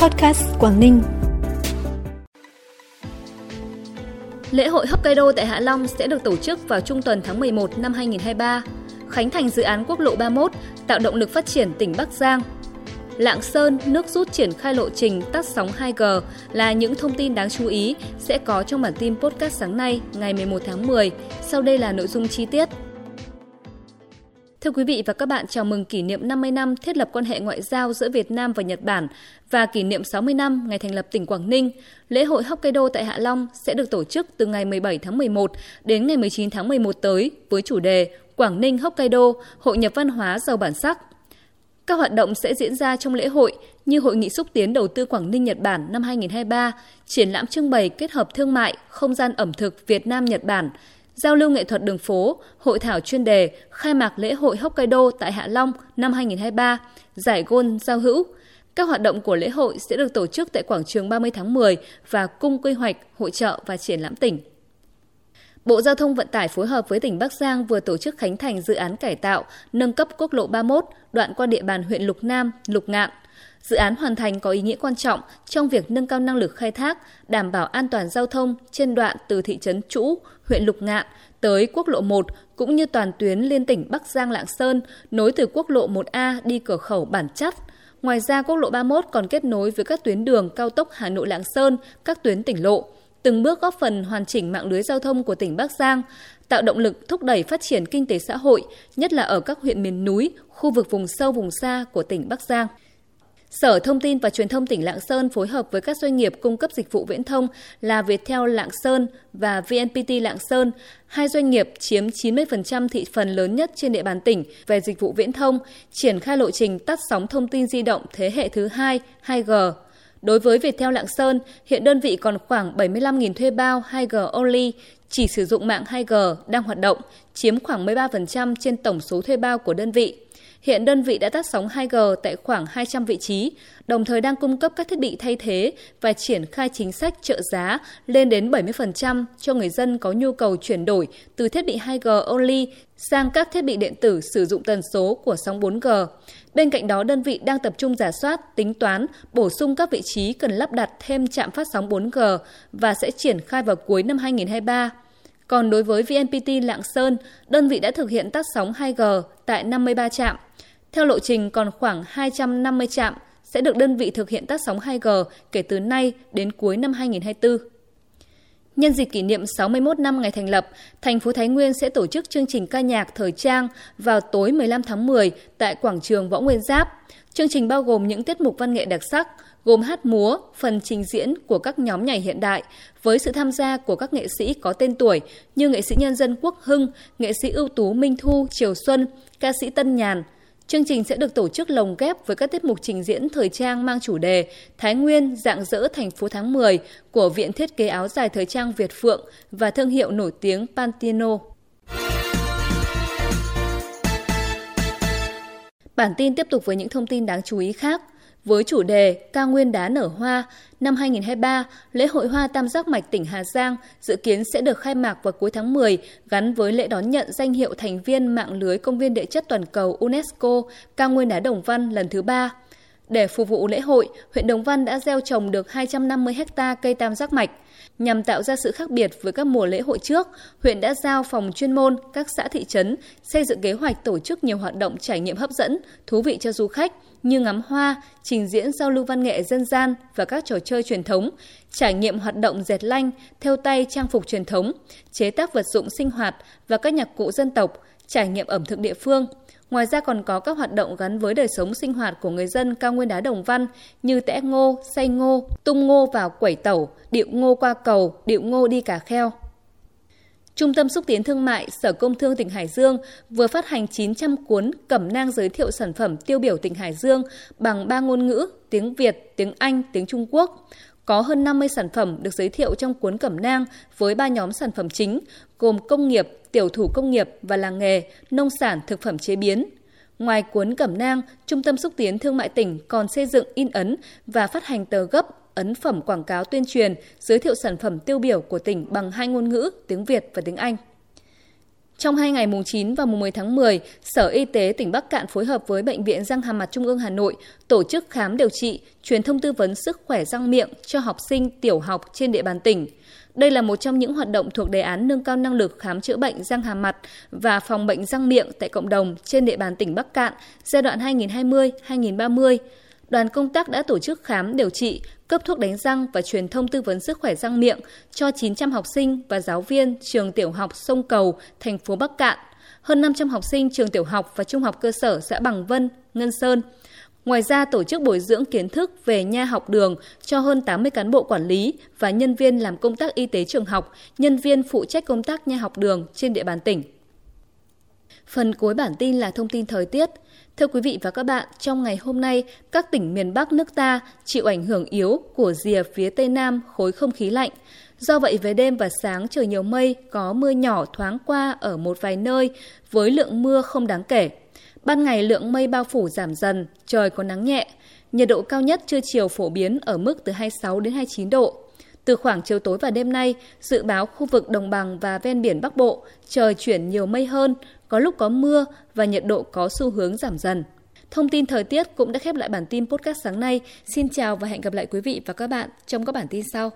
Podcast Quảng Ninh. Lễ hội Hokkaido tại Hạ Long sẽ được tổ chức vào trung tuần tháng 11 năm 2023. Khánh thành dự án quốc lộ 31 tạo động lực phát triển tỉnh Bắc Giang. Lạng Sơn, nước rút triển khai lộ trình tắt sóng 2G là những thông tin đáng chú ý sẽ có trong bản tin podcast sáng nay, ngày 11 tháng 10. Sau đây là nội dung chi tiết. Thưa quý vị và các bạn, chào mừng kỷ niệm 50 năm thiết lập quan hệ ngoại giao giữa Việt Nam và Nhật Bản và kỷ niệm 60 năm ngày thành lập tỉnh Quảng Ninh. Lễ hội Hokkaido tại Hạ Long sẽ được tổ chức từ ngày 17 tháng 11 đến ngày 19 tháng 11 tới với chủ đề Quảng Ninh Hokkaido, hội nhập văn hóa giàu bản sắc. Các hoạt động sẽ diễn ra trong lễ hội như Hội nghị xúc tiến đầu tư Quảng Ninh Nhật Bản năm 2023, triển lãm trưng bày kết hợp thương mại, không gian ẩm thực Việt Nam Nhật Bản, giao lưu nghệ thuật đường phố, hội thảo chuyên đề, khai mạc lễ hội Hokkaido tại Hạ Long năm 2023, giải gôn giao hữu. Các hoạt động của lễ hội sẽ được tổ chức tại quảng trường 30 tháng 10 và cung quy hoạch, hội trợ và triển lãm tỉnh. Bộ Giao thông Vận tải phối hợp với tỉnh Bắc Giang vừa tổ chức khánh thành dự án cải tạo, nâng cấp quốc lộ 31 đoạn qua địa bàn huyện Lục Nam, Lục Ngạn. Dự án hoàn thành có ý nghĩa quan trọng trong việc nâng cao năng lực khai thác, đảm bảo an toàn giao thông trên đoạn từ thị trấn Trũ, huyện Lục Ngạn tới quốc lộ 1 cũng như toàn tuyến liên tỉnh Bắc Giang Lạng Sơn nối từ quốc lộ 1A đi cửa khẩu Bản Chắt. Ngoài ra, quốc lộ 31 còn kết nối với các tuyến đường cao tốc Hà Nội Lạng Sơn, các tuyến tỉnh lộ, từng bước góp phần hoàn chỉnh mạng lưới giao thông của tỉnh Bắc Giang, tạo động lực thúc đẩy phát triển kinh tế xã hội, nhất là ở các huyện miền núi, khu vực vùng sâu vùng xa của tỉnh Bắc Giang. Sở Thông tin và Truyền thông tỉnh Lạng Sơn phối hợp với các doanh nghiệp cung cấp dịch vụ viễn thông là Viettel Lạng Sơn và VNPT Lạng Sơn, hai doanh nghiệp chiếm 90% thị phần lớn nhất trên địa bàn tỉnh về dịch vụ viễn thông, triển khai lộ trình tắt sóng thông tin di động thế hệ thứ 2, 2G. Đối với Viettel Lạng Sơn, hiện đơn vị còn khoảng 75.000 thuê bao 2G only chỉ sử dụng mạng 2G đang hoạt động, chiếm khoảng 13% trên tổng số thuê bao của đơn vị. Hiện đơn vị đã tắt sóng 2G tại khoảng 200 vị trí, đồng thời đang cung cấp các thiết bị thay thế và triển khai chính sách trợ giá lên đến 70% cho người dân có nhu cầu chuyển đổi từ thiết bị 2G only sang các thiết bị điện tử sử dụng tần số của sóng 4G. Bên cạnh đó, đơn vị đang tập trung giả soát, tính toán, bổ sung các vị trí cần lắp đặt thêm trạm phát sóng 4G và sẽ triển khai vào cuối năm 2023. Còn đối với VNPT Lạng Sơn, đơn vị đã thực hiện tắt sóng 2G tại 53 trạm. Theo lộ trình còn khoảng 250 trạm sẽ được đơn vị thực hiện tắt sóng 2G kể từ nay đến cuối năm 2024. Nhân dịp kỷ niệm 61 năm ngày thành lập, thành phố Thái Nguyên sẽ tổ chức chương trình ca nhạc thời trang vào tối 15 tháng 10 tại quảng trường Võ Nguyên Giáp. Chương trình bao gồm những tiết mục văn nghệ đặc sắc, gồm hát múa, phần trình diễn của các nhóm nhảy hiện đại với sự tham gia của các nghệ sĩ có tên tuổi như nghệ sĩ nhân dân Quốc Hưng, nghệ sĩ ưu tú Minh Thu, Triều Xuân, ca sĩ Tân Nhàn, Chương trình sẽ được tổ chức lồng ghép với các tiết mục trình diễn thời trang mang chủ đề Thái Nguyên, dạng dỡ thành phố tháng 10 của Viện Thiết kế áo dài thời trang Việt Phượng và thương hiệu nổi tiếng Pantino. Bản tin tiếp tục với những thông tin đáng chú ý khác. Với chủ đề Cao Nguyên đá nở hoa, năm 2023, lễ hội hoa tam giác mạch tỉnh Hà Giang dự kiến sẽ được khai mạc vào cuối tháng 10 gắn với lễ đón nhận danh hiệu thành viên mạng lưới công viên địa chất toàn cầu UNESCO Cao Nguyên đá Đồng Văn lần thứ ba. Để phục vụ lễ hội, huyện Đồng Văn đã gieo trồng được 250 ha cây tam giác mạch. Nhằm tạo ra sự khác biệt với các mùa lễ hội trước, huyện đã giao phòng chuyên môn các xã thị trấn xây dựng kế hoạch tổ chức nhiều hoạt động trải nghiệm hấp dẫn, thú vị cho du khách như ngắm hoa, trình diễn giao lưu văn nghệ dân gian và các trò chơi truyền thống, trải nghiệm hoạt động dệt lanh, theo tay trang phục truyền thống, chế tác vật dụng sinh hoạt và các nhạc cụ dân tộc, trải nghiệm ẩm thực địa phương – Ngoài ra còn có các hoạt động gắn với đời sống sinh hoạt của người dân cao nguyên đá Đồng Văn như tẽ ngô, xay ngô, tung ngô vào quẩy tẩu, điệu ngô qua cầu, điệu ngô đi cà kheo. Trung tâm xúc tiến thương mại Sở Công Thương tỉnh Hải Dương vừa phát hành 900 cuốn cẩm nang giới thiệu sản phẩm tiêu biểu tỉnh Hải Dương bằng ba ngôn ngữ tiếng Việt, tiếng Anh, tiếng Trung Quốc. Có hơn 50 sản phẩm được giới thiệu trong cuốn cẩm nang với ba nhóm sản phẩm chính gồm công nghiệp, tiểu thủ công nghiệp và làng nghề, nông sản, thực phẩm chế biến. Ngoài cuốn cẩm nang, Trung tâm xúc tiến thương mại tỉnh còn xây dựng in ấn và phát hành tờ gấp ấn phẩm quảng cáo tuyên truyền giới thiệu sản phẩm tiêu biểu của tỉnh bằng hai ngôn ngữ, tiếng Việt và tiếng Anh. Trong hai ngày mùng 9 và mùng 10 tháng 10, Sở Y tế tỉnh Bắc Cạn phối hợp với Bệnh viện Răng Hàm Mặt Trung ương Hà Nội tổ chức khám điều trị, truyền thông tư vấn sức khỏe răng miệng cho học sinh tiểu học trên địa bàn tỉnh. Đây là một trong những hoạt động thuộc đề án nâng cao năng lực khám chữa bệnh răng hàm mặt và phòng bệnh răng miệng tại cộng đồng trên địa bàn tỉnh Bắc Cạn giai đoạn 2020-2030 đoàn công tác đã tổ chức khám điều trị, cấp thuốc đánh răng và truyền thông tư vấn sức khỏe răng miệng cho 900 học sinh và giáo viên trường tiểu học Sông Cầu, thành phố Bắc Cạn, hơn 500 học sinh trường tiểu học và trung học cơ sở xã Bằng Vân, Ngân Sơn. Ngoài ra, tổ chức bồi dưỡng kiến thức về nha học đường cho hơn 80 cán bộ quản lý và nhân viên làm công tác y tế trường học, nhân viên phụ trách công tác nha học đường trên địa bàn tỉnh. Phần cuối bản tin là thông tin thời tiết. Thưa quý vị và các bạn, trong ngày hôm nay, các tỉnh miền Bắc nước ta chịu ảnh hưởng yếu của rìa phía Tây Nam khối không khí lạnh. Do vậy, về đêm và sáng trời nhiều mây, có mưa nhỏ thoáng qua ở một vài nơi với lượng mưa không đáng kể. Ban ngày lượng mây bao phủ giảm dần, trời có nắng nhẹ. Nhiệt độ cao nhất trưa chiều phổ biến ở mức từ 26 đến 29 độ. Từ khoảng chiều tối và đêm nay, dự báo khu vực đồng bằng và ven biển Bắc Bộ trời chuyển nhiều mây hơn, có lúc có mưa và nhiệt độ có xu hướng giảm dần. Thông tin thời tiết cũng đã khép lại bản tin podcast sáng nay. Xin chào và hẹn gặp lại quý vị và các bạn trong các bản tin sau.